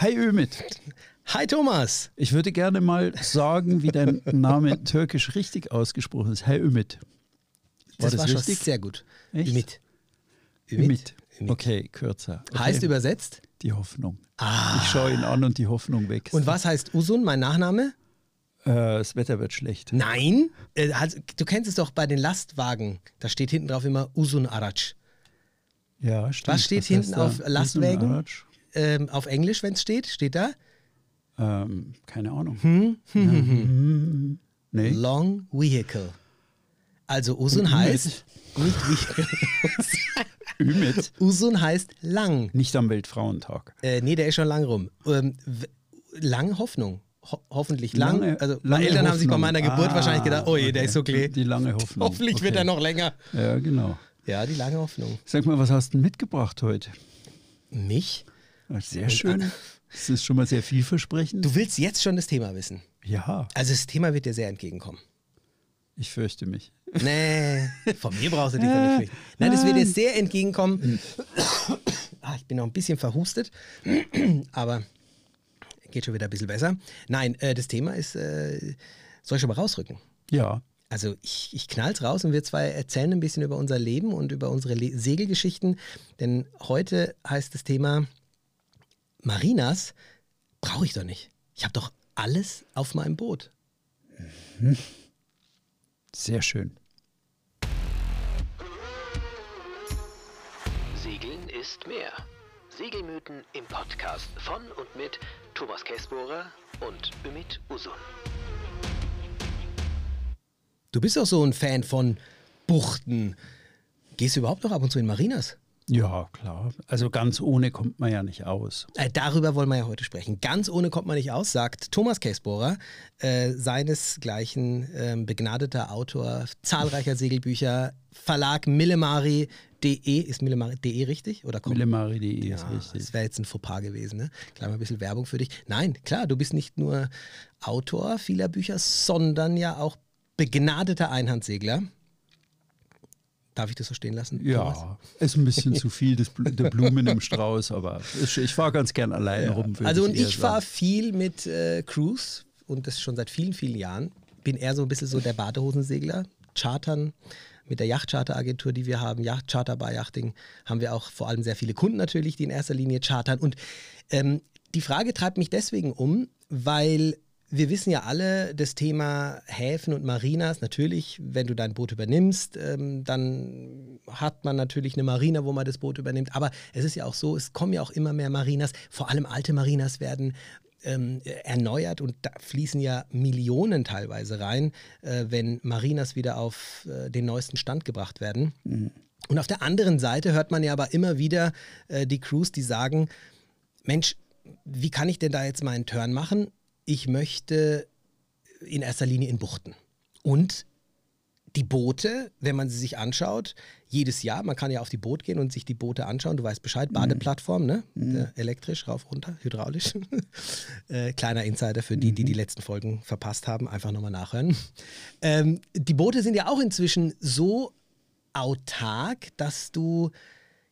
Hi Ümit. Hi Thomas. Ich würde gerne mal sagen, wie dein Name türkisch richtig ausgesprochen ist. Hi Ümit. War das, das war richtig? schon sehr gut. Echt? Ümit. Ümit. Ümit. Okay, kürzer. Okay. Heißt übersetzt? Die Hoffnung. Ah. Ich schaue ihn an und die Hoffnung wächst. Und was heißt Usun, mein Nachname? Äh, das Wetter wird schlecht. Nein, äh, du kennst es doch bei den Lastwagen. Da steht hinten drauf immer Usun Arac. Ja, stimmt. Was steht was hinten auf Lastwagen? Ähm, auf Englisch, wenn es steht? Steht da? Ähm, keine Ahnung. Hm? Ja. Hm. Nee. Long Vehicle. Also Usun heißt nicht Vehicle. Ümit. Usun heißt lang. Nicht am Weltfrauentag. Äh, nee, der ist schon lang rum. Ähm, lang Hoffnung. Ho hoffentlich lang. Lange, also meine Eltern Hoffnung. haben sich bei meiner Geburt ah, wahrscheinlich gedacht, oh je, okay. der ist so klee. Die lange Hoffnung. Hoffentlich okay. wird er noch länger. Ja, genau. Ja, die lange Hoffnung. Sag mal, was hast du denn mitgebracht heute? Mich? Sehr schön. Das ist schon mal sehr vielversprechend. Du willst jetzt schon das Thema wissen. Ja. Also das Thema wird dir sehr entgegenkommen. Ich fürchte mich. Nee, von mir brauchst du dich doch nicht fürchten. Nein, das wird dir sehr entgegenkommen. Ah, ich bin noch ein bisschen verhustet, aber geht schon wieder ein bisschen besser. Nein, äh, das Thema ist, äh, soll ich schon mal rausrücken? Ja. Also ich, ich knall's raus und wir zwei erzählen ein bisschen über unser Leben und über unsere Le Segelgeschichten. Denn heute heißt das Thema Marinas brauche ich doch nicht. Ich habe doch alles auf meinem Boot. Mhm. Sehr schön. Segeln ist mehr. Segelmythen im Podcast von und mit Thomas Käsbohrer und Ümit Usun. Du bist auch so ein Fan von Buchten. Gehst du überhaupt noch ab und zu in Marinas? Ja, klar. Also ganz ohne kommt man ja nicht aus. Äh, darüber wollen wir ja heute sprechen. Ganz ohne kommt man nicht aus, sagt Thomas Käsbohrer, äh, seinesgleichen äh, begnadeter Autor zahlreicher Segelbücher, Verlag Millemari.de. Ist Millemari.de richtig? Oder Millemari.de ja, ist richtig. Das wäre jetzt ein Fauxpas gewesen, ne? Ein bisschen Werbung für dich. Nein, klar, du bist nicht nur Autor vieler Bücher, sondern ja auch begnadeter Einhandsegler. Darf ich das so stehen lassen? Ja, Thomas? ist ein bisschen zu viel des, der Blumen im Strauß, aber ich fahre ganz gern allein ja. rum. Also und ich ich fahre viel mit äh, Cruise und das schon seit vielen, vielen Jahren. Bin eher so ein bisschen so der Badehosensegler. Chartern mit der Yachtcharteragentur, die wir haben, Yacht Charter Bar Yachting, haben wir auch vor allem sehr viele Kunden natürlich, die in erster Linie chartern. Und ähm, die Frage treibt mich deswegen um, weil wir wissen ja alle, das Thema Häfen und Marinas, natürlich, wenn du dein Boot übernimmst, ähm, dann hat man natürlich eine Marina, wo man das Boot übernimmt. Aber es ist ja auch so, es kommen ja auch immer mehr Marinas, vor allem alte Marinas werden ähm, erneuert und da fließen ja Millionen teilweise rein, äh, wenn Marinas wieder auf äh, den neuesten Stand gebracht werden. Mhm. Und auf der anderen Seite hört man ja aber immer wieder äh, die Crews, die sagen, Mensch, wie kann ich denn da jetzt meinen Turn machen? Ich möchte in erster Linie in Buchten. Und die Boote, wenn man sie sich anschaut, jedes Jahr, man kann ja auf die Boot gehen und sich die Boote anschauen, du weißt Bescheid, Badeplattform, ne? Mhm. elektrisch, rauf, runter, hydraulisch. äh, kleiner Insider für die, die die letzten Folgen verpasst haben, einfach nochmal nachhören. Ähm, die Boote sind ja auch inzwischen so autark, dass du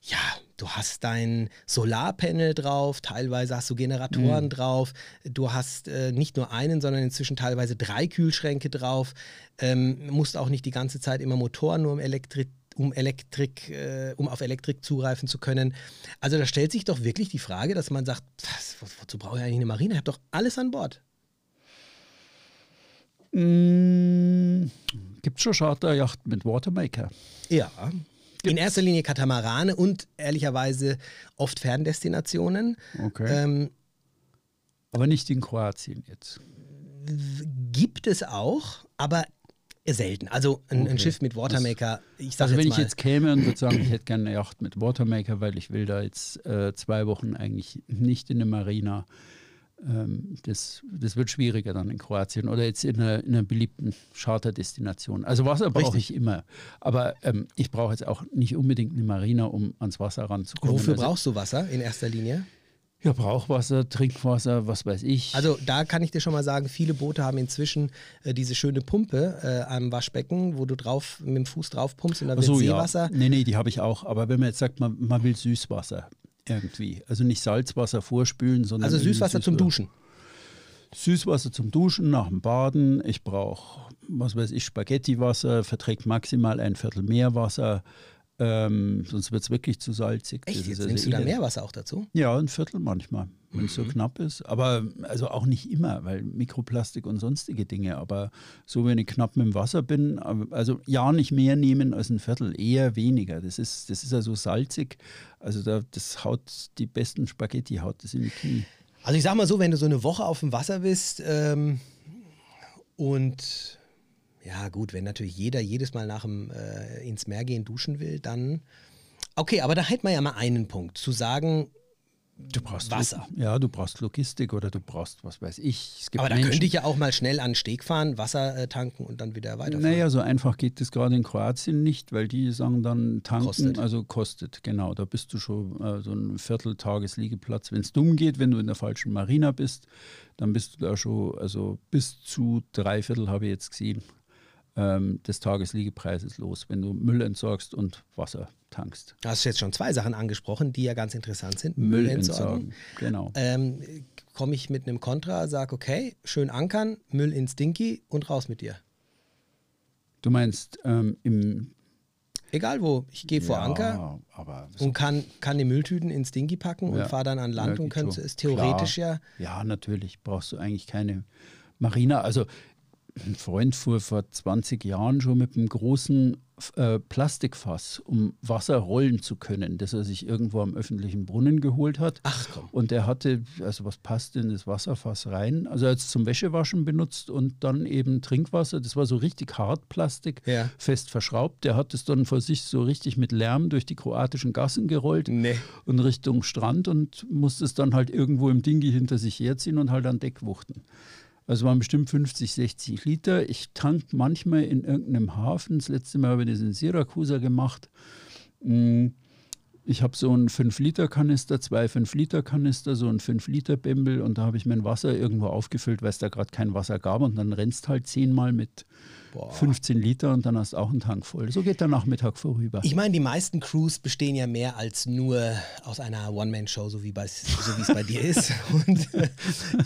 ja, du hast dein Solarpanel drauf, teilweise hast du Generatoren mhm. drauf, du hast äh, nicht nur einen, sondern inzwischen teilweise drei Kühlschränke drauf, ähm, musst auch nicht die ganze Zeit immer Motoren nur um Elektrik um Elektrik, äh, um auf Elektrik zugreifen zu können. Also da stellt sich doch wirklich die Frage, dass man sagt, was, wozu brauche ich eigentlich eine Marine? Ich habe doch alles an Bord. Mm, Gibt schon Charterjachten mit Watermaker? Ja. In erster Linie Katamarane und ehrlicherweise oft Ferndestinationen. Okay. Ähm, aber nicht in Kroatien jetzt. Gibt es auch, aber selten. Also ein, Okay. ein Schiff mit Watermaker, ich sage Also wenn ich jetzt käme und würde sagen, ich hätte gerne eine Yacht mit Watermaker, weil ich will da jetzt äh, zwei Wochen eigentlich nicht in eine Marina. Ähm, das, das wird schwieriger dann in Kroatien oder jetzt in einer, in einer beliebten Charterdestination. Also Wasser brauche ich immer. Aber ähm, ich brauche jetzt auch nicht unbedingt eine Marina, um ans Wasser ranzukommen. wofür also, brauchst du Wasser in erster Linie? Ja, Brauchwasser, Trinkwasser, was weiß ich. Also da kann ich dir schon mal sagen, viele Boote haben inzwischen äh, diese schöne Pumpe äh, am Waschbecken, wo du drauf mit dem Fuß drauf pumpst und dann so, wird ja. Seewasser. Nee, nee, die habe ich auch. Aber wenn man jetzt sagt, man, man will Süßwasser, irgendwie. Also nicht Salzwasser vorspülen, sondern. Also Süßwasser zum Duschen. Süßwasser zum Duschen nach dem Baden. Ich brauche, was weiß ich, Spaghettiwasser, verträgt maximal ein Viertel Meerwasser. Ähm, sonst wird es wirklich zu salzig. Echt? Jetzt also nimmst du da. Meerwasser auch dazu? Ja, ein Viertel manchmal, wenn es so Mhm. knapp ist. Aber also auch nicht immer, weil Mikroplastik und sonstige Dinge. Aber so, wenn ich knapp mit dem Wasser bin, also ja, nicht mehr nehmen als ein Viertel, eher weniger. Das ist, das ist also salzig. Also da, das haut die besten Spaghetti, haut das in die Knie. Also ich sag mal so, wenn du so eine Woche auf dem Wasser bist ähm, und ja gut, wenn natürlich jeder jedes Mal nach dem äh, ins Meer gehen duschen will, dann okay, aber da hätten wir ja mal einen Punkt, zu sagen, Du brauchst Wasser. Ja, du brauchst Logistik oder du brauchst, was weiß ich. Aber da Menschen, könnte ich ja auch mal schnell an den Steg fahren, Wasser äh, tanken und dann wieder weiterfahren. Naja, so einfach geht das gerade in Kroatien nicht, weil die sagen dann tanken, Kostet. also kostet, genau. Da bist du schon äh, so ein Vierteltagesliegeplatz. Wenn es dumm geht, wenn du in der falschen Marina bist, dann bist du da schon, also bis zu drei Viertel habe ich jetzt gesehen, ähm, des Tagesliegepreises los, wenn du Müll entsorgst und Wasser tankst. Du hast jetzt schon zwei Sachen angesprochen, die ja ganz interessant sind. Müll entsorgen. entsorgen, genau. Ähm, Komme ich mit einem Kontra, sag okay, schön ankern, Müll ins Dinky und raus mit dir. Du meinst ähm, im Egal wo, ich gehe vor ja, Anker und kann, kann die Mülltüten ins Dingy packen und Ja. fahre dann an Land Ja, und könnte es theoretisch Klar. ja. Ja, natürlich brauchst du eigentlich keine Marina. Also ein Freund fuhr vor 20 Jahren schon mit einem großen äh, Plastikfass, um Wasser rollen zu können, das er sich irgendwo am öffentlichen Brunnen geholt hat. Ach komm. Und er hatte, also was passt in das Wasserfass rein? Also er hat es zum Wäschewaschen benutzt und dann eben Trinkwasser. Das war so richtig Hartplastik, Ja. fest verschraubt. Der hat es dann vor sich so richtig mit Lärm durch die kroatischen Gassen gerollt Nee. und Richtung Strand und musste es dann halt irgendwo im Dingi hinter sich herziehen und halt an Deck wuchten. Also waren bestimmt 50, 60 Liter. Ich tank manchmal in irgendeinem Hafen. Das letzte Mal habe ich das in Syrakusa gemacht. Mm, Ich habe so einen 5-Liter-Kanister, zwei 5-Liter-Kanister, so einen 5-Liter-Bembel und da habe ich mein Wasser irgendwo aufgefüllt, weil es da gerade kein Wasser gab und dann rennst halt zehnmal mit Boah. 15 Liter und dann hast du auch einen Tank voll. So geht der Nachmittag vorüber. Ich meine, die meisten Crews bestehen ja mehr als nur aus einer One-Man-Show, so wie bei- so es bei dir ist. Und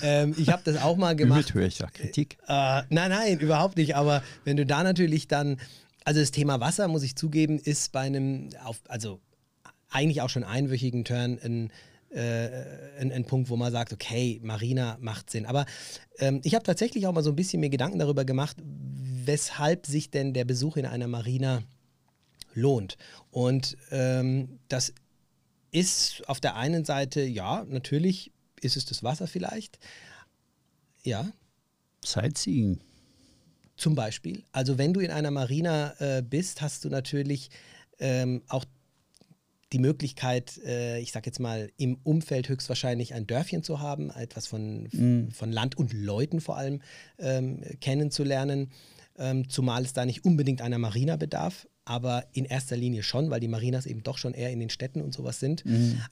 ähm, ich habe das auch mal gemacht. Mit höre ich ja Kritik. Äh, nein, nein, überhaupt nicht. Aber wenn du da natürlich dann, also das Thema Wasser, muss ich zugeben, ist bei einem, auf, also eigentlich auch schon einwöchigen Turn ein, äh, ein, ein Punkt, wo man sagt, okay, Marina macht Sinn. Aber ähm, ich habe tatsächlich auch mal so ein bisschen mir Gedanken darüber gemacht, weshalb sich denn der Besuch in einer Marina lohnt. Und ähm, das ist auf der einen Seite, ja, natürlich ist es das Wasser vielleicht. Ja, Sightseeing. zum Beispiel. Also wenn du in einer Marina äh, bist, hast du natürlich ähm, auch die Möglichkeit, äh, ich sag jetzt mal, im Umfeld höchstwahrscheinlich ein Dörfchen zu haben, etwas von, von Land und Leuten vor allem ähm, kennenzulernen, ähm, zumal es da nicht unbedingt einer Marina bedarf, aber in erster Linie schon, weil die Marinas eben doch schon eher in den Städten und sowas sind.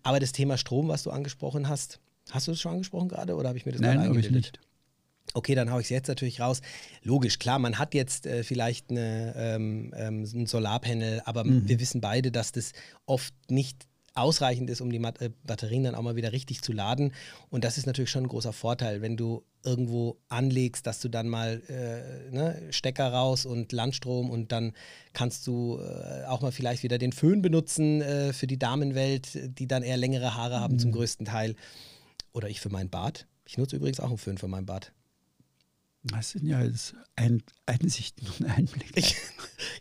Aber das Thema Strom, was du angesprochen hast, hast du es schon angesprochen gerade oder habe ich mir das Nein, gerade habe ich nicht. Okay, dann haue ich es jetzt natürlich raus. Logisch, klar, man hat jetzt äh, vielleicht eine, ähm, ähm, ein Solarpanel, aber wir wissen beide, dass das oft nicht ausreichend ist, um die Mat äh, Batterien dann auch mal wieder richtig zu laden. Und das ist natürlich schon ein großer Vorteil, wenn du irgendwo anlegst, dass du dann mal äh, ne, Stecker raus und Landstrom und dann kannst du äh, auch mal vielleicht wieder den Föhn benutzen äh, für die Damenwelt, die dann eher längere Haare haben zum größten Teil. Oder ich für mein Bad. Ich nutze übrigens auch einen Föhn für mein Bad. Das sind ja jetzt ein, Einsichten und Einblicke. Ich,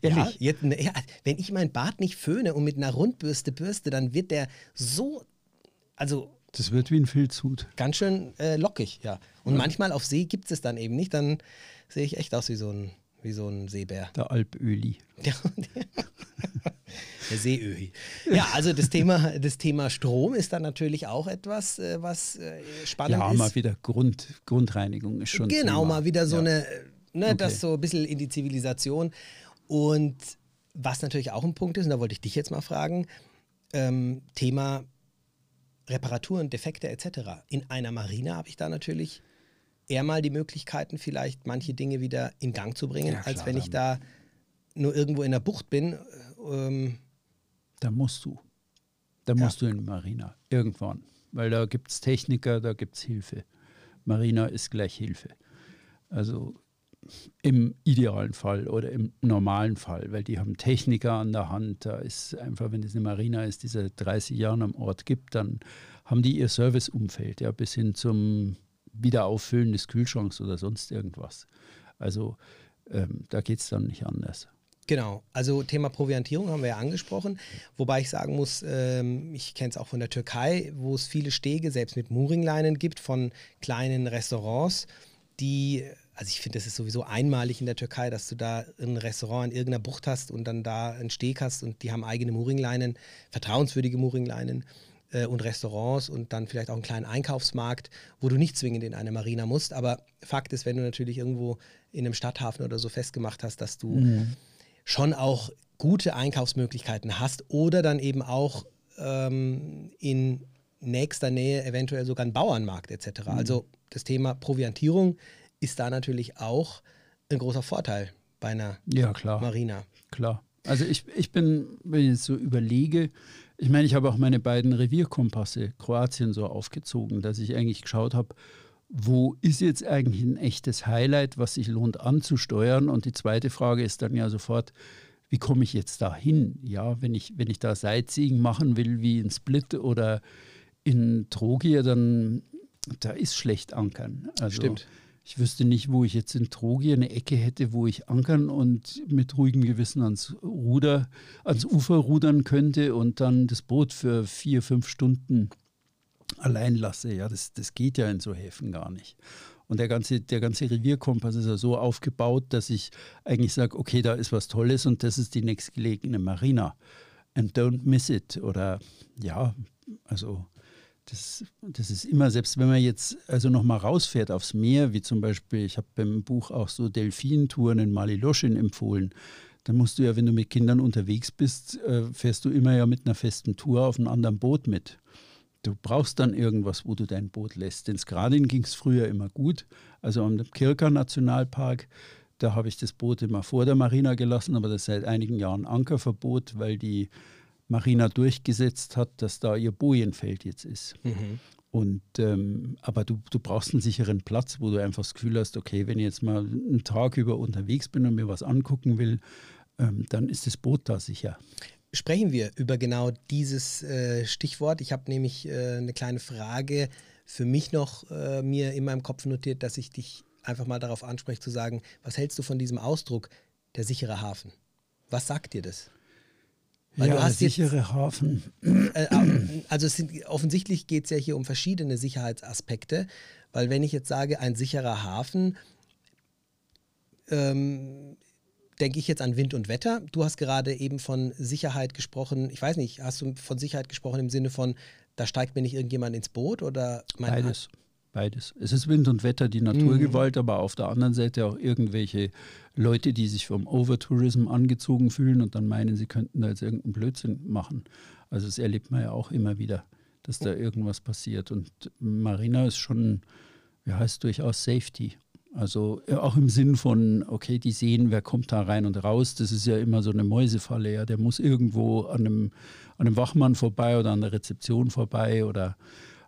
ja, jetzt, ja, wenn ich mein Bart nicht föhne und mit einer Rundbürste bürste, dann wird der so, also Das wird wie ein Filzhut. ganz schön äh, lockig, ja. Und manchmal auf See gibt es dann eben nicht, dann sehe ich echt aus wie so ein, wie so ein Seebär. Der Alpöli. Der, der Seeöhi. Ja, also das Thema, das Thema Strom ist dann natürlich auch etwas, äh, was äh, spannend Ja, ist. mal wieder Grund, Grundreinigung ist schon. Genau, Thema. mal wieder so ja. eine, ne, Okay. das so ein bisschen in die Zivilisation. Und was natürlich auch ein Punkt ist, und da wollte ich dich jetzt mal fragen, ähm, Thema Reparaturen, Defekte etc. In einer Marina habe ich da natürlich eher mal die Möglichkeiten, vielleicht manche Dinge wieder in Gang zu bringen, Ja, als klar, wenn ich da nur irgendwo in der Bucht bin. Ähm, Da musst du. Da musst du in Marina irgendwann, weil da gibt es Techniker, da gibt es Hilfe. Marina ist gleich Hilfe. Also im idealen Fall oder im normalen Fall, weil die haben Techniker an der Hand. Da ist einfach, wenn es eine Marina ist, die seit 30 Jahren am Ort gibt, dann haben die ihr Serviceumfeld, ja, bis hin zum Wiederauffüllen des Kühlschranks oder sonst irgendwas. Also ähm, da geht es dann nicht anders. Genau, also Thema Proviantierung haben wir ja angesprochen, wobei ich sagen muss, ähm, ich kenne es auch von der Türkei, wo es viele Stege, selbst mit Mooringleinen gibt, von kleinen Restaurants, die also ich finde, das ist sowieso einmalig in der Türkei, dass du da ein Restaurant in irgendeiner Bucht hast und dann da einen Steg hast und die haben eigene Mooringleinen, vertrauenswürdige Mooringleinen äh, und Restaurants und dann vielleicht auch einen kleinen Einkaufsmarkt, wo du nicht zwingend in eine Marina musst. Aber Fakt ist, wenn du natürlich irgendwo in einem Stadthafen oder so festgemacht hast, dass du mhm. schon auch gute Einkaufsmöglichkeiten hast oder dann eben auch ähm, in nächster Nähe eventuell sogar einen Bauernmarkt etc. Mhm. Also das Thema Proviantierung ist da natürlich auch ein großer Vorteil bei einer ja, klar. Marina. Klar. Also ich, ich bin, wenn ich jetzt so überlege, ich meine, ich habe auch meine beiden Revierkompasse Kroatien so aufgezogen, dass ich eigentlich geschaut habe, wo ist jetzt eigentlich ein echtes Highlight, was sich lohnt anzusteuern? Und die zweite Frage ist dann ja sofort, wie komme ich jetzt da hin? Ja, wenn ich, wenn ich da Sightseeing machen will, wie in Split oder in Trogir, dann da ist schlecht ankern. Also, Stimmt. Ich wüsste nicht, wo ich jetzt in Trogi eine Ecke hätte, wo ich ankern und mit ruhigem Gewissen ans Ruder, ans Ufer rudern könnte und dann das Boot für vier, fünf Stunden allein lasse. Ja, das, das geht ja in so Häfen gar nicht. Und der ganze, der ganze Revierkompass ist ja so aufgebaut, dass ich eigentlich sage, okay, da ist was Tolles und das ist die nächstgelegene Marina. And don't miss it. Oder ja, also das, das ist immer, selbst wenn man jetzt also nochmal rausfährt aufs Meer, wie zum Beispiel, ich habe beim Buch auch so Delfintouren in Maliloschin empfohlen, dann musst du ja, wenn du mit Kindern unterwegs bist, äh, fährst du immer ja mit einer festen Tour auf einem anderen Boot mit. Du brauchst dann irgendwas, wo du dein Boot lässt. In Skradin ging es früher immer gut. Also am Kirker Nationalpark, da habe ich das Boot immer vor der Marina gelassen, aber das ist seit einigen Jahren Ankerverbot, weil die Marina durchgesetzt hat, dass da ihr Bojenfeld jetzt ist. Mhm. Und, ähm, aber du, du brauchst einen sicheren Platz, wo du einfach das Gefühl hast, okay, wenn ich jetzt mal einen Tag über unterwegs bin und mir was angucken will, ähm, dann ist das Boot da sicher. Sprechen wir über genau dieses äh, Stichwort. Ich habe nämlich äh, eine kleine Frage für mich noch äh, mir in meinem Kopf notiert, dass ich dich einfach mal darauf anspreche, zu sagen, was hältst du von diesem Ausdruck, der sichere Hafen? Was sagt dir das? Weil ja, du hast sichere jetzt, Hafen. Äh, also sind, offensichtlich geht es ja hier um verschiedene Sicherheitsaspekte, weil wenn ich jetzt sage, ein sicherer Hafen, ähm, denke ich jetzt an Wind und Wetter. Du hast gerade eben von Sicherheit gesprochen. Ich weiß nicht, hast du von Sicherheit gesprochen im Sinne von, da steigt mir nicht irgendjemand ins Boot oder Beides. Beides. Es ist Wind und Wetter, die Naturgewalt, mhm. aber auf der anderen Seite auch irgendwelche Leute, die sich vom Overtourism angezogen fühlen und dann meinen, sie könnten da jetzt irgendeinen Blödsinn machen. Also das erlebt man ja auch immer wieder, dass da irgendwas passiert. Und Marina ist schon, wie heißt durchaus Safety. Also auch im Sinn von, okay, die sehen, wer kommt da rein und raus. Das ist ja immer so eine Mäusefalle. Ja. Der muss irgendwo an einem, an einem Wachmann vorbei oder an der Rezeption vorbei oder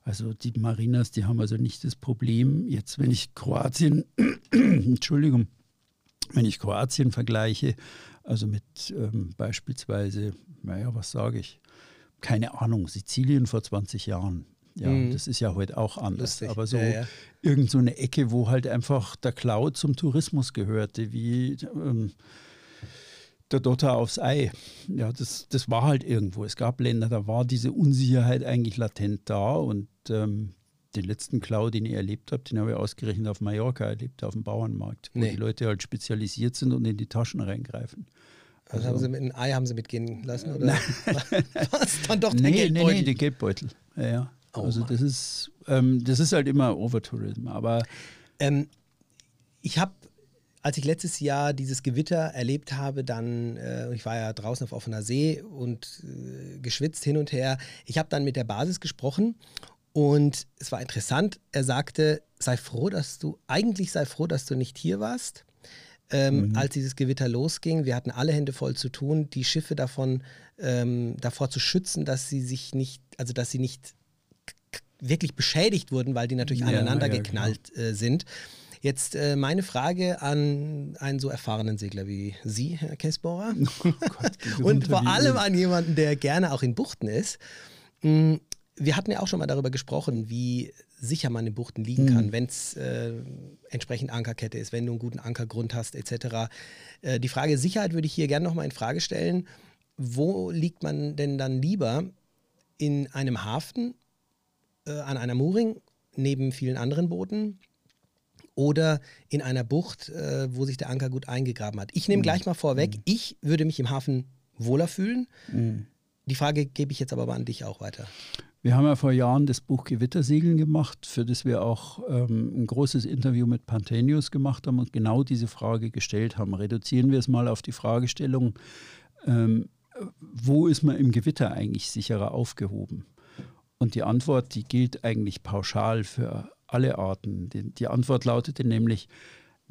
also die Marinas, die haben also nicht das Problem, jetzt wenn ich Kroatien, Entschuldigung, wenn ich Kroatien vergleiche, also mit ähm, beispielsweise, naja, was sage ich, keine Ahnung, Sizilien vor 20 Jahren. Ja, mhm. das ist ja heute auch anders. Lustig. Aber so ja, ja. irgend so eine Ecke, wo halt einfach der Cloud zum Tourismus gehörte, wie ähm, der Dotter aufs Ei. Ja, das, das war halt irgendwo. Es gab Länder, da war diese Unsicherheit eigentlich latent da und ähm, den letzten Klau, den ich erlebt habe, den habe ich ausgerechnet auf Mallorca erlebt, auf dem Bauernmarkt, wo nee. die Leute halt spezialisiert sind und in die Taschen reingreifen. Also, haben sie mit, ein Ei haben sie mitgehen lassen oder was dann doch der nee, Geldbeutel? Nee, nee, den Geldbeutel. Ja, ja. Oh also das ist, ähm, das ist halt immer Overtourism. Aber ähm, ich habe als ich letztes Jahr dieses Gewitter erlebt habe, dann, äh, ich war ja draußen auf offener See und äh, geschwitzt hin und her, ich habe dann mit der Basis gesprochen und es war interessant. Er sagte, sei froh, dass du, eigentlich sei froh, dass du nicht hier warst, ähm, mhm. als dieses Gewitter losging. Wir hatten alle Hände voll zu tun, die Schiffe davon ähm, davor zu schützen, dass sie sich nicht, also dass sie nicht wirklich beschädigt wurden, weil die natürlich ja, aneinander ja, geknallt äh, sind. Jetzt äh, meine Frage an einen so erfahrenen Segler wie Sie, Herr Kessbohrer. Oh und vor allem an jemanden, der gerne auch in Buchten ist. Hm, wir hatten ja auch schon mal darüber gesprochen, wie sicher man in Buchten liegen kann, mhm. wenn es äh, entsprechend Ankerkette ist, wenn du einen guten Ankergrund hast, etc. Äh, die Frage Sicherheit würde ich hier gerne nochmal in Frage stellen. Wo liegt man denn dann lieber? In einem Hafen, äh, an einer Mooring, neben vielen anderen Booten oder in einer Bucht, äh, wo sich der Anker gut eingegraben hat. Ich nehme mhm. gleich mal vorweg, mhm. ich würde mich im Hafen wohler fühlen. Mhm. Die Frage gebe ich jetzt aber an dich auch weiter. Wir haben ja vor Jahren das Buch Gewittersegeln gemacht, für das wir auch ähm, ein großes Interview mit Pantenius gemacht haben und genau diese Frage gestellt haben. Reduzieren wir es mal auf die Fragestellung, ähm, wo ist man im Gewitter eigentlich sicherer aufgehoben? Und die Antwort, die gilt eigentlich pauschal für alle Arten. Die, die Antwort lautete nämlich,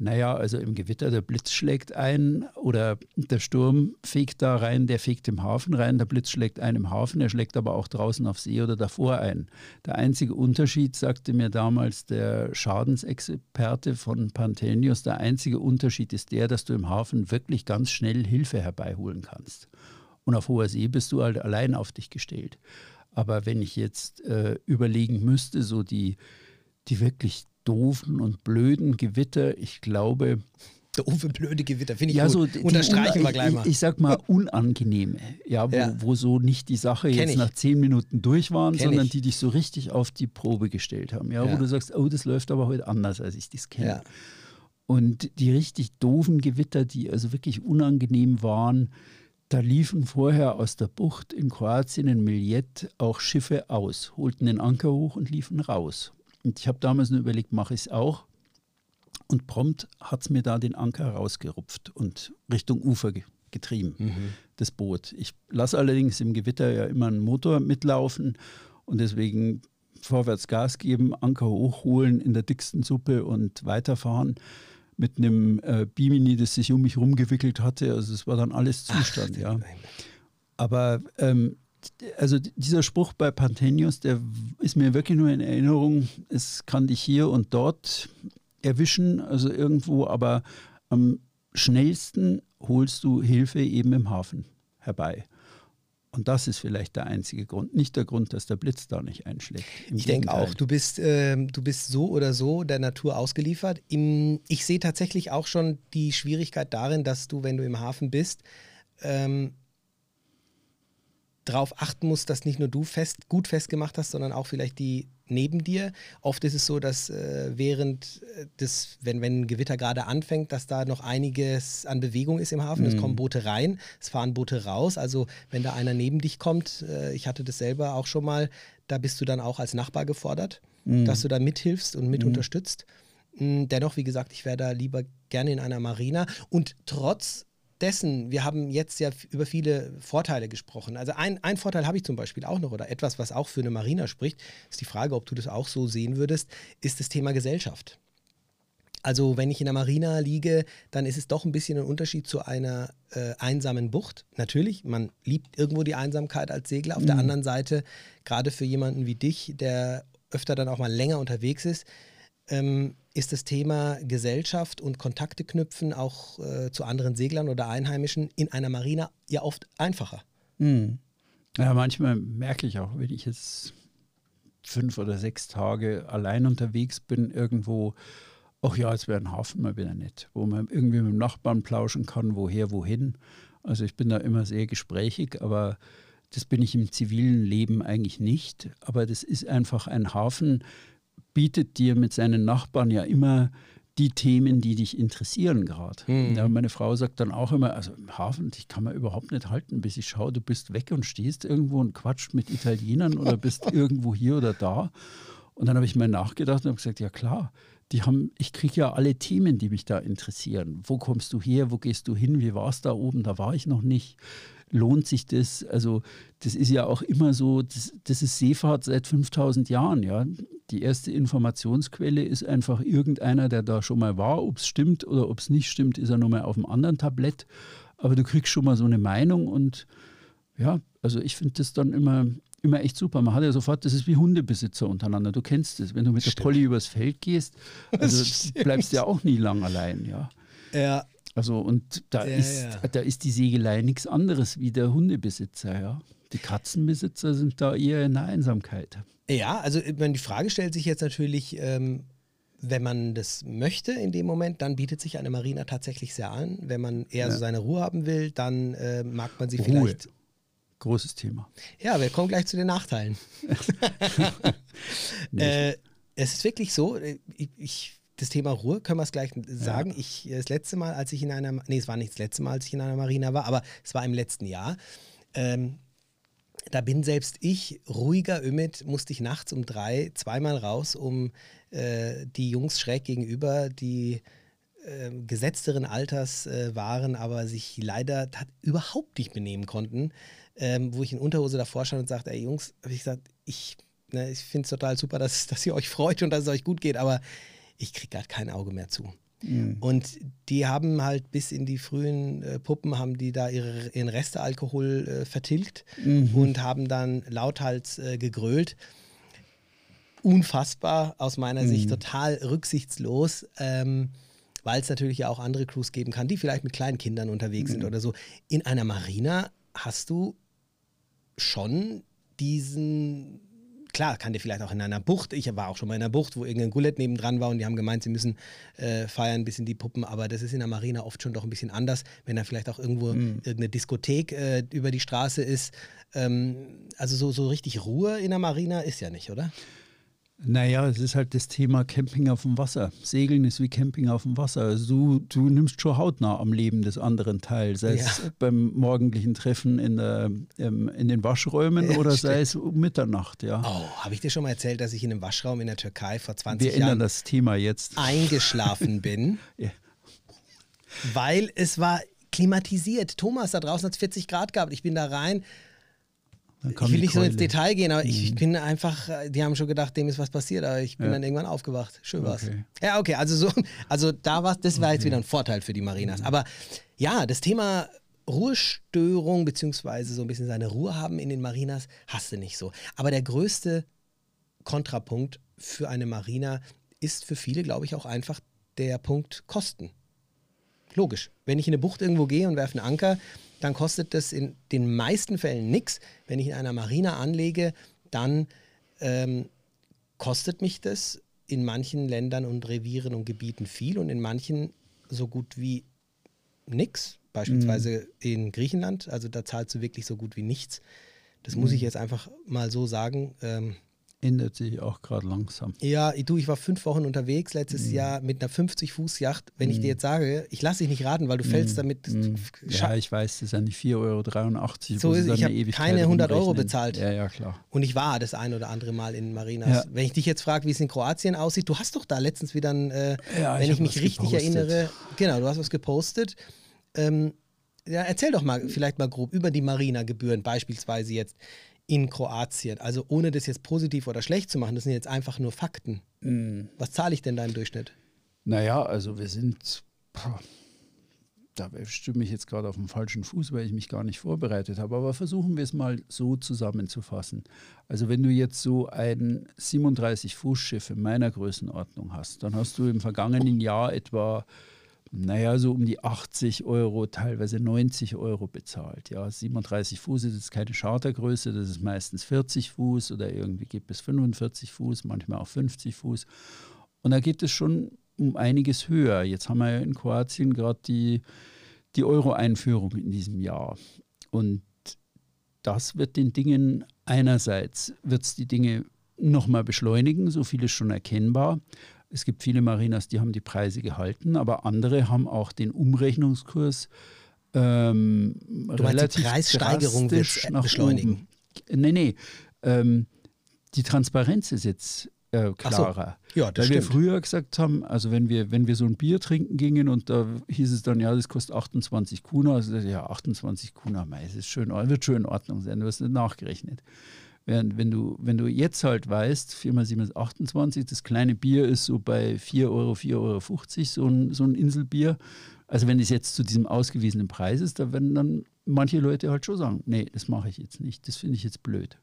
naja, also im Gewitter, der Blitz schlägt ein oder der Sturm fegt da rein, der fegt im Hafen rein, der Blitz schlägt ein im Hafen, er schlägt aber auch draußen auf See oder davor ein. Der einzige Unterschied, sagte mir damals der Schadensexperte von Pantenius, der einzige Unterschied ist der, dass du im Hafen wirklich ganz schnell Hilfe herbeiholen kannst. Und auf hoher See bist du halt allein auf dich gestellt. Aber wenn ich jetzt äh, überlegen müsste, so die, die wirklich doofen und blöden Gewitter, ich glaube. Doofe, blöde Gewitter, finde ich ja, gut. So Unterstreichen wir gleich mal. Ich, ich, sag mal unangenehme, ja, wo, ja. wo so nicht die Sache Kenn jetzt ich. nach zehn Minuten durch waren, Kenn sondern ich. die dich so richtig auf die Probe gestellt haben. Ja, ja, wo du sagst, oh, das läuft aber heute anders, als ich das kenne. Ja. Und die richtig doofen Gewitter, die also wirklich unangenehm waren, da liefen vorher aus der Bucht in Kroatien in Miljet auch Schiffe aus, holten den Anker hoch und liefen raus. Und ich habe damals nur überlegt, mache ich es auch? Und prompt hat es mir da den Anker rausgerupft und Richtung Ufer getrieben, mhm. das Boot. Ich lasse allerdings im Gewitter ja immer einen Motor mitlaufen und deswegen vorwärts Gas geben, Anker hochholen in der dicksten Suppe und weiterfahren mit einem äh, Bimini, das sich um mich rumgewickelt hatte. Also es war dann alles Zustand, Ach, ja. Aber ähm, also dieser Spruch bei Pantenius, der ist mir wirklich nur in Erinnerung. Es kann dich hier und dort erwischen, also irgendwo, aber am schnellsten holst du Hilfe eben im Hafen herbei. Und das ist vielleicht der einzige Grund, nicht der Grund, dass der Blitz da nicht einschlägt. ich denke auch, du bist, äh, du bist so oder so der Natur ausgeliefert. Im, ich sehe tatsächlich auch schon die Schwierigkeit darin, dass du, wenn du im Hafen bist, ähm, darauf achten musst, dass nicht nur du fest, gut festgemacht hast, sondern auch vielleicht die neben dir. Oft ist es so, dass äh, während äh, des, wenn, wenn ein Gewitter gerade anfängt, dass da noch einiges an Bewegung ist im Hafen. Mhm. Es kommen Boote rein, es fahren Boote raus. Also wenn da einer neben dich kommt, äh, ich hatte das selber auch schon mal, da bist du dann auch als Nachbar gefordert, mhm. dass du da mithilfst und mit mhm. unterstützt. Mm, dennoch, wie gesagt, ich wäre da lieber gerne in einer Marina. Und trotz dessen, wir haben jetzt ja über viele Vorteile gesprochen. Also ein, ein Vorteil habe ich zum Beispiel auch noch oder etwas, was auch für eine Marina spricht, ist die Frage, ob du das auch so sehen würdest, ist das Thema Gesellschaft. Also wenn ich in der Marina liege, dann ist es doch ein bisschen ein Unterschied zu einer äh, einsamen Bucht. Natürlich, man liebt irgendwo die Einsamkeit als Segler. Auf mhm. der anderen Seite, gerade für jemanden wie dich, der öfter dann auch mal länger unterwegs ist, ähm, ist das Thema Gesellschaft und Kontakte knüpfen auch äh, zu anderen Seglern oder Einheimischen in einer Marina ja oft einfacher. Mhm. Ja, manchmal merke ich auch, wenn ich jetzt fünf oder sechs Tage allein unterwegs bin, irgendwo, ach ja, es wäre ein Hafen mal wieder nett, wo man irgendwie mit dem Nachbarn plauschen kann, woher, wohin. Also ich bin da immer sehr gesprächig, aber das bin ich im zivilen Leben eigentlich nicht. Aber das ist einfach ein Hafen, bietet dir mit seinen Nachbarn ja immer die Themen, die dich interessieren gerade. Mhm. Ja, meine Frau sagt dann auch immer, also im Hafen, ich kann man überhaupt nicht halten, bis ich schaue, du bist weg und stehst irgendwo und quatscht mit Italienern oder bist irgendwo hier oder da. Und dann habe ich mal nachgedacht und habe gesagt, ja klar, die haben, ich kriege ja alle Themen, die mich da interessieren. Wo kommst du her? Wo gehst du hin? Wie war es da oben? Da war ich noch nicht. Lohnt sich das? Also das ist ja auch immer so, das, das ist Seefahrt seit 5000 Jahren. Ja? Die erste Informationsquelle ist einfach irgendeiner, der da schon mal war. Ob es stimmt oder ob es nicht stimmt, ist er nochmal auf einem anderen Tablett. Aber du kriegst schon mal so eine Meinung und ja, also ich finde das dann immer, immer echt super. Man hat ja sofort, das ist wie Hundebesitzer untereinander. Du kennst es, wenn du mit der Polly übers Feld gehst, also bleibst du ja auch nie lang allein, ja. Ja. Also und da ja, ist, ja. da ist die Segelei nichts anderes wie der Hundebesitzer, ja. Die Katzenbesitzer sind da eher in der Einsamkeit. Ja, also die Frage stellt sich jetzt natürlich, ähm, wenn man das möchte in dem Moment, dann bietet sich eine Marina tatsächlich sehr an. Wenn man eher ja. so seine Ruhe haben will, dann äh, mag man sie Ruhe. vielleicht Großes Thema. Ja, wir kommen gleich zu den Nachteilen. äh, es ist wirklich so, äh, ich, ich, das Thema Ruhe, können wir es gleich sagen. Ja. Ich, das letzte Mal, als ich in einer, nee, es war nicht das letzte Mal, als ich in einer Marina war, aber es war im letzten Jahr. Ähm, da bin selbst ich ruhiger Ümit, musste ich nachts um drei zweimal raus, um äh, die Jungs schräg gegenüber, die äh, gesetzteren Alters äh, waren, aber sich leider überhaupt nicht benehmen konnten, ähm, wo ich in Unterhose davor stand und sagte, ey Jungs, habe ich gesagt, ich, ne, ich finde es total super, dass, dass ihr euch freut und dass es euch gut geht, aber ich kriege gerade kein Auge mehr zu. Mhm. Und die haben halt bis in die frühen äh, Puppen, haben die da ihre, ihren Restealkohol äh, vertilgt mhm. und haben dann lauthals äh, gegrölt. Unfassbar, aus meiner mhm. Sicht total rücksichtslos. Ähm, weil es natürlich ja auch andere Crews geben kann, die vielleicht mit kleinen Kindern unterwegs sind mhm. oder so. In einer Marina hast du schon diesen, klar, kann dir vielleicht auch in einer Bucht, ich war auch schon mal in einer Bucht, wo irgendein Gullet nebendran war und die haben gemeint, sie müssen äh, feiern, ein bisschen die Puppen, aber das ist in der Marina oft schon doch ein bisschen anders, wenn da vielleicht auch irgendwo mhm. irgendeine Diskothek äh, über die Straße ist. Ähm, also so, so richtig Ruhe in der Marina ist ja nicht, oder? Naja, es ist halt das Thema Camping auf dem Wasser. Segeln ist wie Camping auf dem Wasser. Also du, du nimmst schon hautnah am Leben des anderen teil, sei ja. es beim morgendlichen Treffen in, der, ähm, in den Waschräumen ja, oder stimmt. sei es um Mitternacht. Ja. Oh, habe ich dir schon mal erzählt, dass ich in einem Waschraum in der Türkei vor 20 Wir Jahren ändern das Thema jetzt. eingeschlafen bin, ja. weil es war klimatisiert. Thomas, da draußen hat es 40 Grad gehabt. Ich bin da rein ich will nicht so ins Detail gehen, aber mhm. ich, bin einfach, die haben schon gedacht, dem ist was passiert, aber ich bin ja. dann irgendwann aufgewacht. Schön war's. Okay. Ja, okay, also so, also da war das war okay. jetzt wieder ein Vorteil für die Marinas. Mhm. Aber ja, das Thema Ruhestörung, beziehungsweise so ein bisschen seine Ruhe haben in den Marinas, hast du nicht so. Aber der größte Kontrapunkt für eine Marina ist für viele, glaube ich, auch einfach der Punkt Kosten. Logisch. Wenn ich in eine Bucht irgendwo gehe und werfe einen Anker, dann kostet das in den meisten Fällen nichts. Wenn ich in einer Marina anlege, dann ähm, kostet mich das in manchen Ländern und Revieren und Gebieten viel und in manchen so gut wie nichts. Beispielsweise mhm. in Griechenland, also da zahlst du wirklich so gut wie nichts. Das mhm. muss ich jetzt einfach mal so sagen. Ähm, ändert sich auch gerade langsam. Ja, du, ich war fünf Wochen unterwegs letztes mhm. Jahr mit einer 50-Fuß-Yacht. Wenn mhm. ich dir jetzt sage, ich lasse dich nicht raten, weil du fällst mhm. damit. Mhm. Ja, ich weiß, das ist ja nicht 4,83 Euro. So ist, ich habe keine 100 Euro bezahlt. Ja, ja, klar. Und ich war das ein oder andere Mal in Marinas. Ja. Wenn ich dich jetzt frage, wie es in Kroatien aussieht, du hast doch da letztens wieder ein, äh, ja, wenn ich, ich mich richtig gepostet. erinnere, genau, du hast was gepostet. Ähm, ja, erzähl doch mal vielleicht mal grob über die Marina-Gebühren, beispielsweise jetzt in Kroatien. Also ohne das jetzt positiv oder schlecht zu machen, das sind jetzt einfach nur Fakten. Mm. Was zahle ich denn da im Durchschnitt? Naja, also wir sind, boah, da stimme ich jetzt gerade auf dem falschen Fuß, weil ich mich gar nicht vorbereitet habe. Aber versuchen wir es mal so zusammenzufassen. Also wenn du jetzt so ein 37-Fuß-Schiff in meiner Größenordnung hast, dann hast du im vergangenen Jahr etwa naja, so um die 80 Euro, teilweise 90 Euro bezahlt. Ja, 37 Fuß ist jetzt keine Chartergröße, das ist meistens 40 Fuß oder irgendwie gibt es 45 Fuß, manchmal auch 50 Fuß. Und da geht es schon um einiges höher. Jetzt haben wir ja in Kroatien gerade die, die Euro-Einführung in diesem Jahr. Und das wird den Dingen einerseits, wird es die Dinge nochmal beschleunigen, so viel ist schon erkennbar. Es gibt viele Marinas, die haben die Preise gehalten, aber andere haben auch den Umrechnungskurs ähm, du relativ die Preissteigerung wird beschleunigen. Oben. Nee, nee. Ähm, die Transparenz ist jetzt äh, klarer. So. Ja, das Weil wir stimmt. früher gesagt haben, also wenn wir, wenn wir so ein Bier trinken gingen und da hieß es dann, ja, das kostet 28 Kuna, also ja, 28 Kuna, mei, das ist schön, wird schon in Ordnung sein, du hast nicht nachgerechnet. Während wenn du, wenn du jetzt halt weißt, 4 mal 7 ist 28, das kleine Bier ist so bei 4 Euro, 4,50 Euro, so ein, so ein Inselbier. Also wenn es jetzt zu diesem ausgewiesenen Preis ist, da werden dann manche Leute halt schon sagen, nee, das mache ich jetzt nicht, das finde ich jetzt blöd.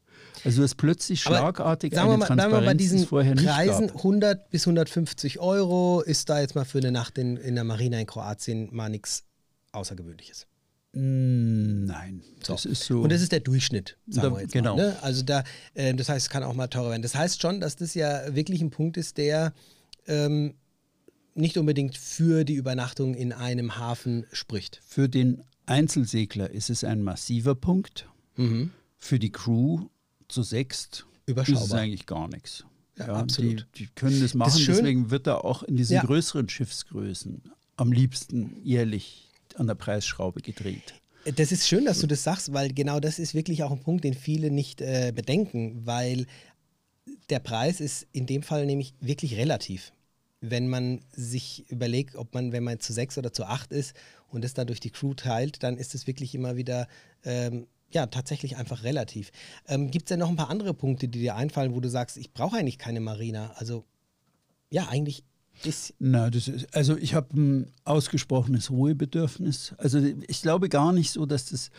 Also du hast plötzlich Aber schlagartig Sagen wir, eine mal, sagen wir Transparenz, bei die es diesen vorher nicht Preisen gab. 100 bis 150 Euro ist da jetzt mal für eine Nacht in, in der Marina in Kroatien mal nichts Außergewöhnliches. Nein, So. das ist so. Und das ist der Durchschnitt, sagen Da- wir jetzt genau. mal. Ne? Also da, äh, das heißt, es kann auch mal teurer werden. Das heißt schon, dass das ja wirklich ein Punkt ist, der ähm, nicht unbedingt für die Übernachtung in einem Hafen spricht. Für den Einzelsegler ist es ein massiver Punkt. Mhm. Für die Crew zu sechst Überschaubar. ist es eigentlich gar nichts. Ja, absolut. Die, die können das machen, schön. deswegen wird da auch in diesen Ja. größeren Schiffsgrößen am liebsten jährlich an der Preisschraube gedreht. Das ist schön, dass du das sagst, weil genau das ist wirklich auch ein Punkt, den viele nicht äh, bedenken, weil der Preis ist in dem Fall nämlich wirklich relativ. Wenn man sich überlegt, ob man, wenn man zu sechs oder zu acht ist und das dann durch die Crew teilt, dann ist es wirklich immer wieder, ähm, ja, tatsächlich einfach relativ. Ähm, Gibt es denn noch ein paar andere Punkte, die dir einfallen, wo du sagst, ich brauche eigentlich keine Marina? Also, ja, eigentlich ist. Na, das ist, also ich habe ein ausgesprochenes Ruhebedürfnis. Also ich glaube gar nicht so, dass das,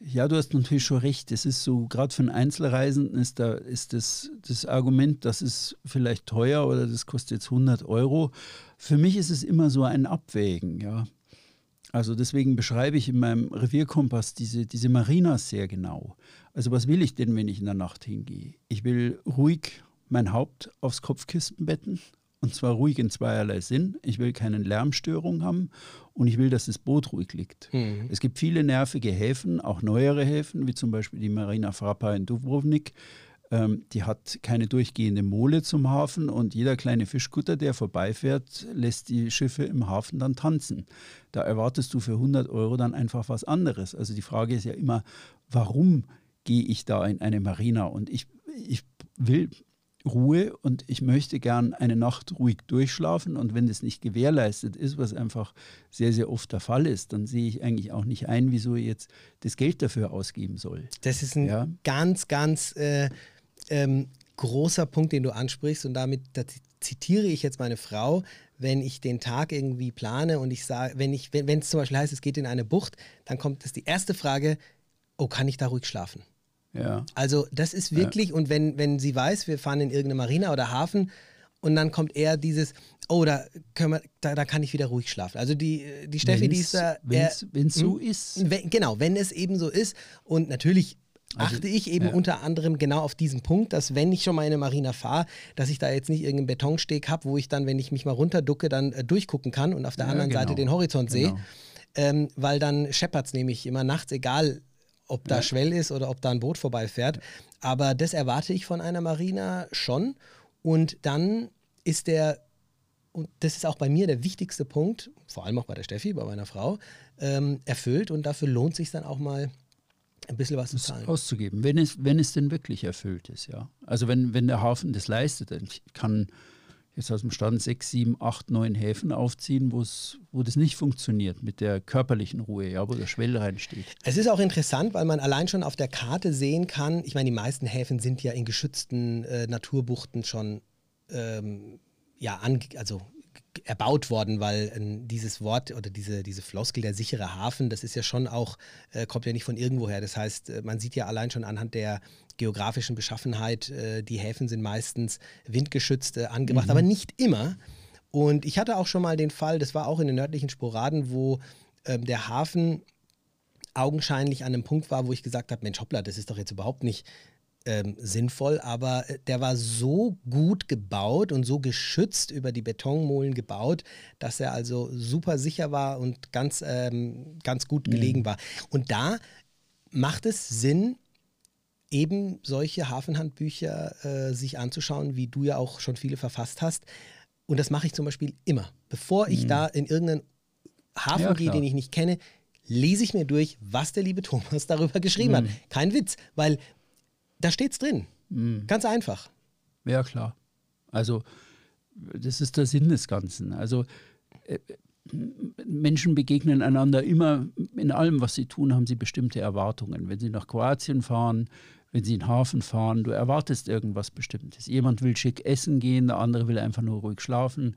ja, du hast natürlich schon recht, es ist so, gerade für einen Einzelreisenden ist da ist das, das Argument, das ist vielleicht teuer oder das kostet jetzt 100 Euro. Für mich ist es immer so ein Abwägen, ja. Also deswegen beschreibe ich in meinem Revierkompass diese, diese Marinas sehr genau. Also was will ich denn, wenn ich in der Nacht hingehe? Ich will ruhig mein Haupt aufs Kopfkissen betten und zwar ruhig in zweierlei Sinn. Ich will keine Lärmstörung haben und ich will, dass das Boot ruhig liegt. Mhm. Es gibt viele nervige Häfen, auch neuere Häfen, wie zum Beispiel die Marina Frappa in Dubrovnik. Ähm, die hat keine durchgehende Mole zum Hafen und jeder kleine Fischkutter, der vorbeifährt, lässt die Schiffe im Hafen dann tanzen. Da erwartest du für 100 Euro dann einfach was anderes. Also die Frage ist ja immer, warum gehe ich da in eine Marina? Und ich, ich will Ruhe und ich möchte gern eine Nacht ruhig durchschlafen. Und wenn das nicht gewährleistet ist, was einfach sehr, sehr oft der Fall ist, dann sehe ich eigentlich auch nicht ein, wieso ich jetzt das Geld dafür ausgeben soll. Das ist ein Ja. ganz, ganz äh, ähm, großer Punkt, den du ansprichst. Und damit da zitiere ich jetzt meine Frau, wenn ich den Tag irgendwie plane und ich sage, wenn ich, wenn es zum Beispiel heißt, es geht in eine Bucht, dann kommt das die erste Frage, oh, kann ich da ruhig schlafen? Ja. Also das ist wirklich, und wenn, wenn sie weiß, wir fahren in irgendeine Marina oder Hafen und dann kommt eher dieses, oh, da, können wir, da, da kann ich wieder ruhig schlafen. Also die, die Steffi, die ist da... Wenn es so Hm? ist. wenn, genau, wenn es eben so ist. Und natürlich Also, achte ich eben ja. unter anderem genau auf diesen Punkt, dass wenn ich schon mal in eine Marina fahre, dass ich da jetzt nicht irgendeinen Betonsteg habe, wo ich dann, wenn ich mich mal runterducke, dann äh, durchgucken kann und auf der Ja, anderen Seite genau. den Horizont sehe. Genau. Ähm, weil dann scheppert es nämlich immer nachts, egal ob da Schwell ist oder ob da ein Boot vorbeifährt. Aber das erwarte ich von einer Marina schon. Und dann ist der, und das ist auch bei mir der wichtigste Punkt, vor allem auch bei der Steffi, bei meiner Frau, ähm, erfüllt. Und dafür lohnt sich dann auch mal ein bisschen was zu zahlen. auszugeben, wenn es, wenn es denn wirklich erfüllt ist, ja. Also wenn, wenn der Hafen das leistet, dann kann jetzt aus dem Stand sechs, sieben, acht, neun Häfen aufziehen, wo das nicht funktioniert mit der körperlichen Ruhe, ja, wo der Schwell reinsteht. Es ist auch interessant, weil man allein schon auf der Karte sehen kann, ich meine, die meisten Häfen sind ja in geschützten äh, Naturbuchten schon ähm, ja, also erbaut worden, weil ähm, dieses Wort oder diese, diese Floskel, der sichere Hafen, das ist ja schon auch, äh, kommt ja nicht von irgendwoher. Das heißt, äh, man sieht ja allein schon anhand der geografischen Beschaffenheit, äh, die Häfen sind meistens windgeschützt äh, angebracht, aber nicht immer. Und ich hatte auch schon mal den Fall, das war auch in den nördlichen Sporaden, wo ähm, der Hafen augenscheinlich an einem Punkt war, wo ich gesagt habe, Mensch, hoppla, das ist doch jetzt überhaupt nicht ähm, sinnvoll, aber äh, der war so gut gebaut und so geschützt über die Betonmolen gebaut, dass er also super sicher war und ganz, ähm, ganz gut gelegen war. Und da macht es Sinn, eben solche Hafenhandbücher äh, sich anzuschauen, wie du ja auch schon viele verfasst hast. Und das mache ich zum Beispiel immer. Bevor ich da in irgendeinen Hafen Ja, gehe, den ich nicht kenne, lese ich mir durch, was der liebe Thomas darüber geschrieben hat. Kein Witz, weil da steht's drin. Ganz einfach. Ja, klar. Also das ist der Sinn des Ganzen. Also äh, Menschen begegnen einander immer, in allem, was sie tun, haben sie bestimmte Erwartungen. Wenn sie nach Kroatien fahren, wenn sie in den Hafen fahren, du erwartest irgendwas Bestimmtes. Jemand will schick essen gehen, der andere will einfach nur ruhig schlafen.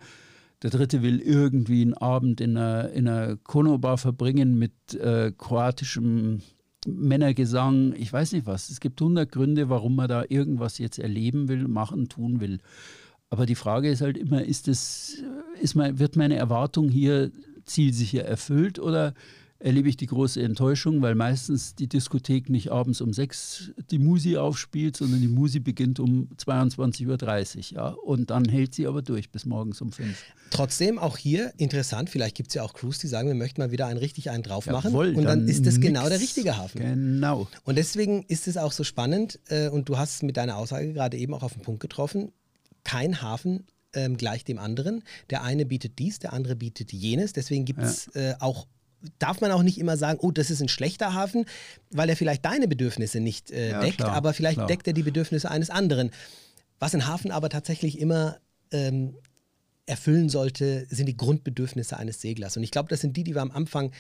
Der dritte will irgendwie einen Abend in einer, in einer Konobar verbringen mit äh, kroatischem Männergesang. Ich weiß nicht was. Es gibt hundert Gründe, warum man da irgendwas jetzt erleben will, machen, tun will. Aber die Frage ist halt immer, ist das, ist mein, wird meine Erwartung hier zielsicher erfüllt oder erlebe ich die große Enttäuschung, weil meistens die Diskothek nicht abends um sechs die Musi aufspielt, sondern die Musi beginnt um 22.30 Uhr. Ja? Und dann hält sie aber durch bis morgens um fünf. Trotzdem auch hier interessant, vielleicht gibt es ja auch Crews, die sagen, wir möchten mal wieder einen richtig einen drauf machen. Jawohl, und dann, dann ist das nix. genau der richtige Hafen. Genau. Und deswegen ist es auch so spannend, äh, und du hast es mit deiner Aussage gerade eben auch auf den Punkt getroffen, kein Hafen ähm, gleich dem anderen. Der eine bietet dies, der andere bietet jenes. Deswegen gibt es äh, auch darf man auch nicht immer sagen, oh, das ist ein schlechter Hafen, weil er vielleicht deine Bedürfnisse nicht äh, Ja, deckt, klar, aber vielleicht klar. deckt er die Bedürfnisse eines anderen. Was ein Hafen aber tatsächlich immer ähm, erfüllen sollte, sind die Grundbedürfnisse eines Seglers. Und ich glaube, das sind die, die wir am Anfang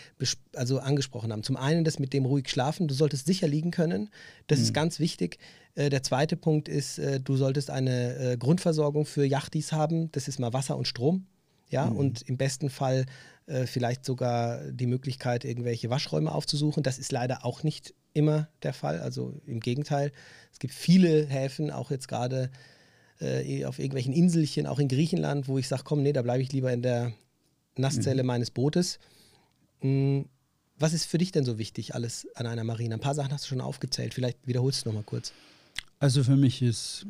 also angesprochen haben. Zum einen das mit dem ruhig schlafen. Du solltest sicher liegen können. Das ist ganz wichtig. Äh, der zweite Punkt ist, äh, du solltest eine äh, Grundversorgung für Yachtis haben. Das ist mal Wasser und Strom. Ja, und im besten Fall äh, vielleicht sogar die Möglichkeit, irgendwelche Waschräume aufzusuchen. Das ist leider auch nicht immer der Fall. Also im Gegenteil. Es gibt viele Häfen, auch jetzt gerade äh, auf irgendwelchen Inselchen, auch in Griechenland, wo ich sage, komm, nee, da bleibe ich lieber in der Nasszelle meines Bootes. Mm, Was ist für dich denn so wichtig, alles an einer Marine? Ein paar Sachen hast du schon aufgezählt. Vielleicht wiederholst du noch mal kurz. Also für mich ist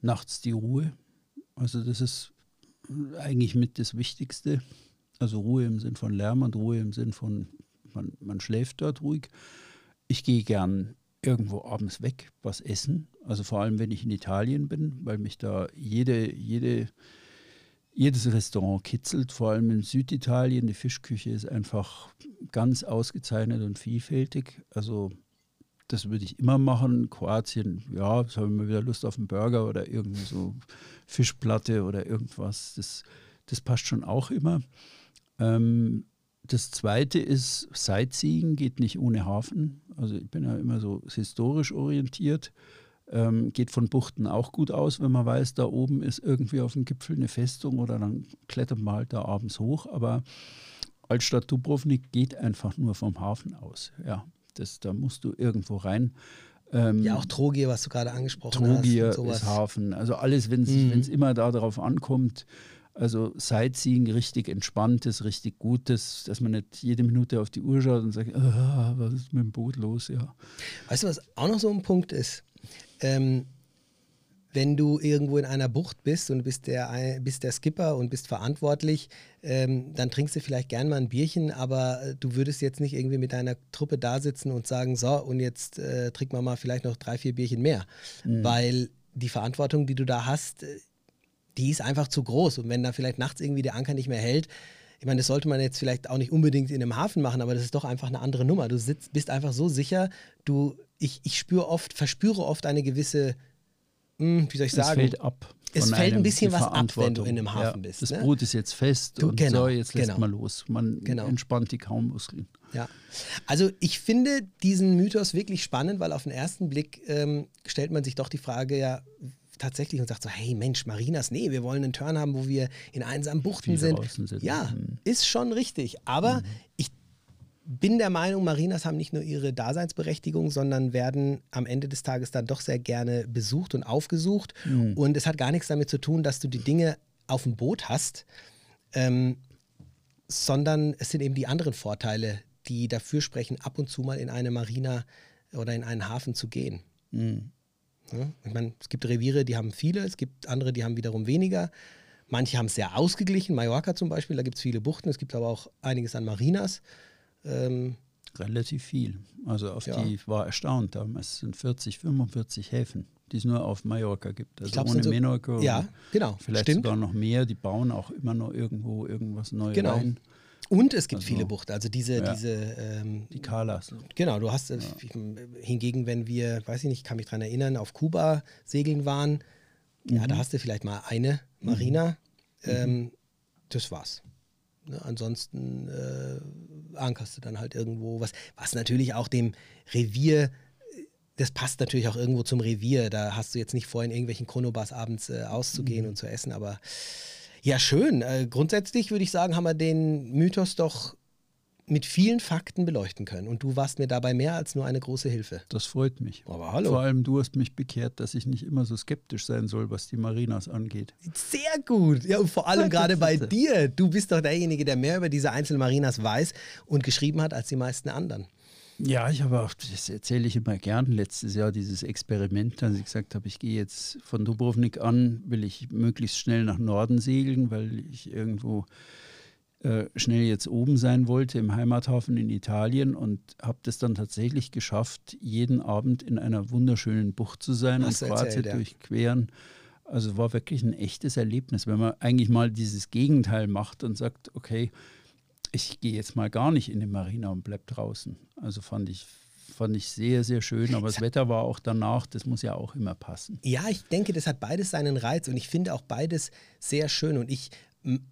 nachts die Ruhe. Also das ist eigentlich mit das Wichtigste. Also Ruhe im Sinn von Lärm und Ruhe im Sinn von, man, man schläft dort ruhig. Ich gehe gern irgendwo abends weg, was essen. Also vor allem, wenn ich in Italien bin, weil mich da jede, jede, jedes Restaurant kitzelt, vor allem in Süditalien. Die Fischküche ist einfach ganz ausgezeichnet und vielfältig. Also das würde ich immer machen. Kroatien, ja, jetzt habe ich mal wieder Lust auf einen Burger oder irgendwie so Fischplatte oder irgendwas. Das, das passt schon auch immer. Ähm, das zweite ist, Sightseeing geht nicht ohne Hafen. Also ich bin ja immer so historisch orientiert. Ähm, geht von Buchten auch gut aus, wenn man weiß, da oben ist irgendwie auf dem Gipfel eine Festung oder dann klettert man halt da abends hoch. Aber Altstadt Dubrovnik geht einfach nur vom Hafen aus. Ja, das, da musst du irgendwo rein. Ähm, Ja, auch Trogir, was du gerade angesprochen Trogir hast. sowas. ist Hafen. Also alles, wenn es Mhm. immer darauf ankommt, also Sightseeing, richtig entspanntes, richtig gutes, dass man nicht jede Minute auf die Uhr schaut und sagt, ah, was ist mit dem Boot los? Ja. Weißt du, was auch noch so ein Punkt ist? Ähm, wenn du irgendwo in einer Bucht bist und bist der, bist der Skipper und bist verantwortlich, ähm, dann trinkst du vielleicht gern mal ein Bierchen, aber äh, du würdest jetzt nicht irgendwie mit deiner Truppe da sitzen und sagen, so, und jetzt äh, trinken wir mal vielleicht noch drei, vier Bierchen mehr. Weil die Verantwortung, die du da hast, äh, die ist einfach zu groß. Und wenn da vielleicht nachts irgendwie der Anker nicht mehr hält, ich meine, das sollte man jetzt vielleicht auch nicht unbedingt in einem Hafen machen, aber das ist doch einfach eine andere Nummer. Du sitzt, bist einfach so sicher, du, ich, ich spüre oft, verspüre oft eine gewisse, wie soll ich Es sagen, fällt ab. Es fällt ein bisschen was ab, wenn du in einem Hafen ja, bist, Das ne? Boot ist jetzt fest Du, und genau, so, jetzt lässt genau. man los. Man Genau. entspannt die Kaumuskeln. Ja, also ich finde diesen Mythos wirklich spannend, weil auf den ersten Blick ähm, stellt man sich doch die Frage ja tatsächlich und sagt so, hey Mensch, Marinas, nee, wir wollen einen Turn haben, wo wir in einsamen Buchten sind. sind. Ja, Mhm. ist schon richtig. Aber ich bin der Meinung, Marinas haben nicht nur ihre Daseinsberechtigung, sondern werden am Ende des Tages dann doch sehr gerne besucht und aufgesucht. Und es hat gar nichts damit zu tun, dass du die Dinge auf dem Boot hast, ähm, sondern es sind eben die anderen Vorteile, die dafür sprechen, ab und zu mal in eine Marina oder in einen Hafen zu gehen. Mhm. Ja, ich meine, es gibt Reviere, die haben viele, es gibt andere, die haben wiederum weniger. Manche haben es sehr ausgeglichen, Mallorca zum Beispiel, da gibt es viele Buchten, es gibt aber auch einiges an Marinas. Ähm, Relativ viel. Also auf Ja. die ich war erstaunt damals. Es sind 40, 45 Häfen, die es nur auf Mallorca gibt. Also glaub, ohne so- Menorca. ja, genau, Vielleicht stimmt. sogar noch mehr. Die bauen auch immer noch irgendwo irgendwas neu Genau. rein. Und es gibt Also, viele Buchten, also diese, ja. diese ähm, Die Kalas. Genau, du hast äh, hingegen, wenn wir, weiß ich nicht, kann mich daran erinnern, auf Kuba segeln waren, Ja, da hast du vielleicht mal eine Marina. Ähm, das war's. Ne, ansonsten äh, ankerst du dann halt irgendwo was, was natürlich auch dem Revier, das passt natürlich auch irgendwo zum Revier. Da hast du jetzt nicht vor, in irgendwelchen Chronobars abends äh, auszugehen und zu essen, aber ja, schön. Äh, grundsätzlich würde ich sagen, haben wir den Mythos doch mit vielen Fakten beleuchten können. Und du warst mir dabei mehr als nur eine große Hilfe. Das freut mich. Aber hallo. Vor allem du hast mich bekehrt, dass ich nicht immer so skeptisch sein soll, was die Marinas angeht. Sehr gut. Ja, und vor allem gerade bei dir. Du bist doch derjenige, der mehr über diese einzelnen Marinas weiß und geschrieben hat als die meisten anderen. Ja, ich habe auch, das erzähle ich immer gern, letztes Jahr dieses Experiment, als ich gesagt habe, ich gehe jetzt von Dubrovnik an, will ich möglichst schnell nach Norden segeln, weil ich irgendwo äh, schnell jetzt oben sein wollte im Heimathafen in Italien und habe das dann tatsächlich geschafft, jeden Abend in einer wunderschönen Bucht zu sein Hast und Kroatien ja. durchqueren. Also war wirklich ein echtes Erlebnis, wenn man eigentlich mal dieses Gegenteil macht und sagt, okay, ich gehe jetzt mal gar nicht in die Marina und bleib draußen. Also fand ich, fand ich sehr, sehr schön. Aber das Wetter war auch danach, das muss ja auch immer passen. Ja, ich denke, das hat beides seinen Reiz und ich finde auch beides sehr schön. Und ich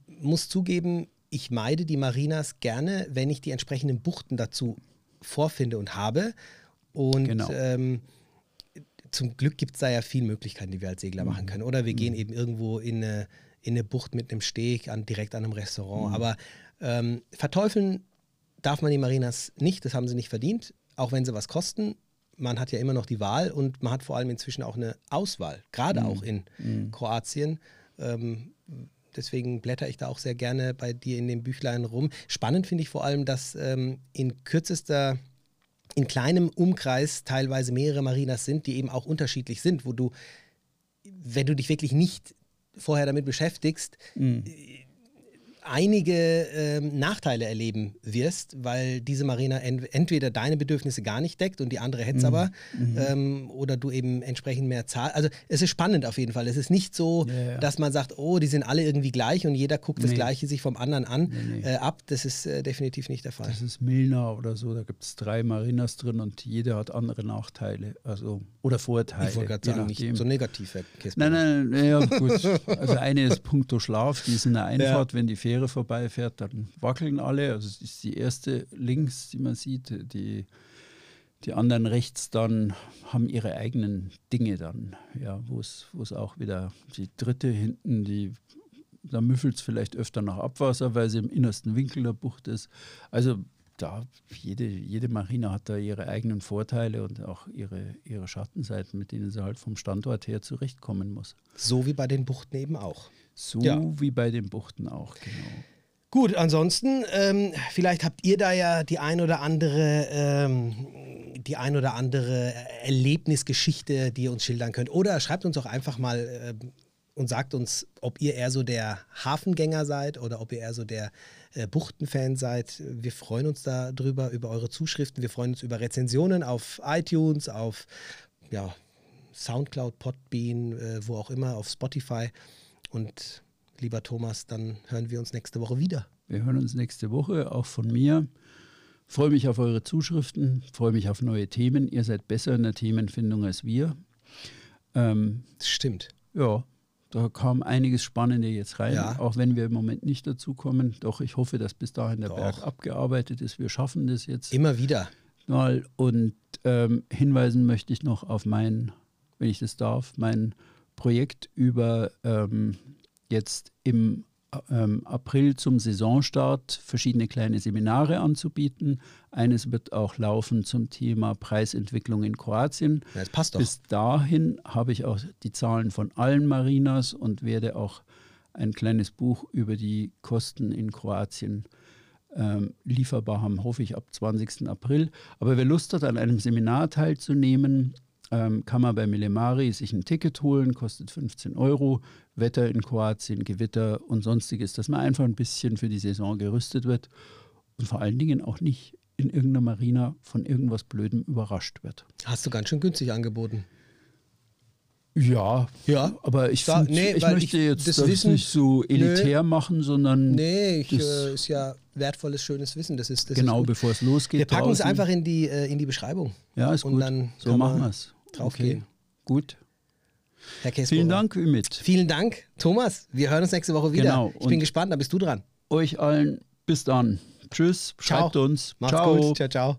muss zugeben, ich meide die Marinas gerne, wenn ich die entsprechenden Buchten dazu vorfinde und habe. Und Genau. ähm, zum Glück gibt es da ja viele Möglichkeiten, die wir als Segler machen können. Oder wir gehen eben irgendwo in eine, in eine Bucht mit einem Steg an, direkt an einem Restaurant. Aber ähm, verteufeln darf man die Marinas nicht, das haben sie nicht verdient, auch wenn sie was kosten. Man hat ja immer noch die Wahl und man hat vor allem inzwischen auch eine Auswahl, gerade auch in Kroatien. Ähm, deswegen blätter ich da auch sehr gerne bei dir in den Büchlein rum. Spannend finde ich vor allem, dass ähm, in kürzester in kleinem Umkreis teilweise mehrere Marinas sind, die eben auch unterschiedlich sind, wo du, wenn du dich wirklich nicht vorher damit beschäftigst, einige ähm, Nachteile erleben wirst, weil diese Marina ent entweder deine Bedürfnisse gar nicht deckt und die andere hätte es aber, ähm, oder du eben entsprechend mehr zahlst. Also es ist spannend auf jeden Fall. Es ist nicht so, Ja, ja. dass man sagt, oh, die sind alle irgendwie gleich und jeder guckt das Nee. Gleiche sich vom anderen an Nee, nee. Äh, ab. Das ist äh, definitiv nicht der Fall. Das ist Milna oder so, da gibt es drei Marinas drin und jede hat andere Nachteile also, oder Vorteile. ich wollte gerade sagen, nicht so negativ, Herr Kesper. Nein, nein, ja gut. Also eine ist puncto Schlaf, die ist in der Einfahrt, wenn die Fähre vorbeifährt, dann wackeln alle. Also es ist die erste links, die man sieht. Die, die anderen rechts dann haben ihre eigenen Dinge dann, ja, wo es wo es auch wieder die dritte hinten, die da müffelt es vielleicht öfter nach Abwasser, weil sie im innersten Winkel der Bucht ist. Also da jede, jede Marina hat da ihre eigenen Vorteile und auch ihre, ihre Schattenseiten, mit denen sie halt vom Standort her zurechtkommen muss. So wie bei den Buchten eben auch. So Ja. wie bei den Buchten auch, genau. Gut, ansonsten, ähm, vielleicht habt ihr da ja die ein oder andere, ähm, die ein oder andere Erlebnisgeschichte, die ihr uns schildern könnt. Oder schreibt uns auch einfach mal ähm, und sagt uns, ob ihr eher so der Hafengänger seid oder ob ihr eher so der äh, Buchtenfan seid. Wir freuen uns darüber, über eure Zuschriften. Wir freuen uns über Rezensionen auf iTunes, auf ja, Soundcloud, Podbean, äh, wo auch immer, auf Spotify. Und lieber Thomas, dann hören wir uns nächste Woche wieder. Wir hören uns nächste Woche, auch von mir. Freue mich auf eure Zuschriften, freue mich auf neue Themen. Ihr seid besser in der Themenfindung als wir. Ähm, stimmt. ja, da kam einiges Spannende jetzt rein, Ja. auch wenn wir im Moment nicht dazu kommen. Doch ich hoffe, dass bis dahin der Doch. Berg abgearbeitet ist. Wir schaffen das jetzt Immer wieder. mal. Und ähm, hinweisen möchte ich noch auf mein, wenn ich das darf, mein Projekt über ähm, jetzt im ähm, April zum Saisonstart verschiedene kleine Seminare anzubieten. Eines wird auch laufen zum Thema Preisentwicklung in Kroatien. Ja, das passt doch. Bis dahin habe ich auch die Zahlen von allen Marinas und werde auch ein kleines Buch über die Kosten in Kroatien ähm, lieferbar haben, hoffe ich, ab 20. April. Aber wer Lust hat, an einem Seminar teilzunehmen, ähm, kann man bei Milemari sich ein Ticket holen, kostet 15 Euro. Wetter in Kroatien, Gewitter und sonstiges, dass man einfach ein bisschen für die Saison gerüstet wird und vor allen Dingen auch nicht in irgendeiner Marina von irgendwas Blödem überrascht wird. Hast du ganz schön günstig angeboten. Ja, Ja. aber ich, Da- find, nee, ich möchte ich jetzt das das, Wissen- nicht so elitär machen, sondern Nee, ich, äh, ist ja wertvolles, schönes Wissen. Das ist, das genau ist bevor es losgeht. Wir packen es draußen. einfach in die, äh, in die Beschreibung. Ja, ist und gut. dann so machen wir es. Draufgehen. Gut. Herr Käsbohrer. Vielen Dank, Ümit. Vielen Dank, Thomas. Wir hören uns nächste Woche wieder. Genau, Ich bin und- gespannt, da bist du dran. Euch allen bis dann. Tschüss, Ciao. schreibt uns. Macht's ciao. gut. Ciao, ciao.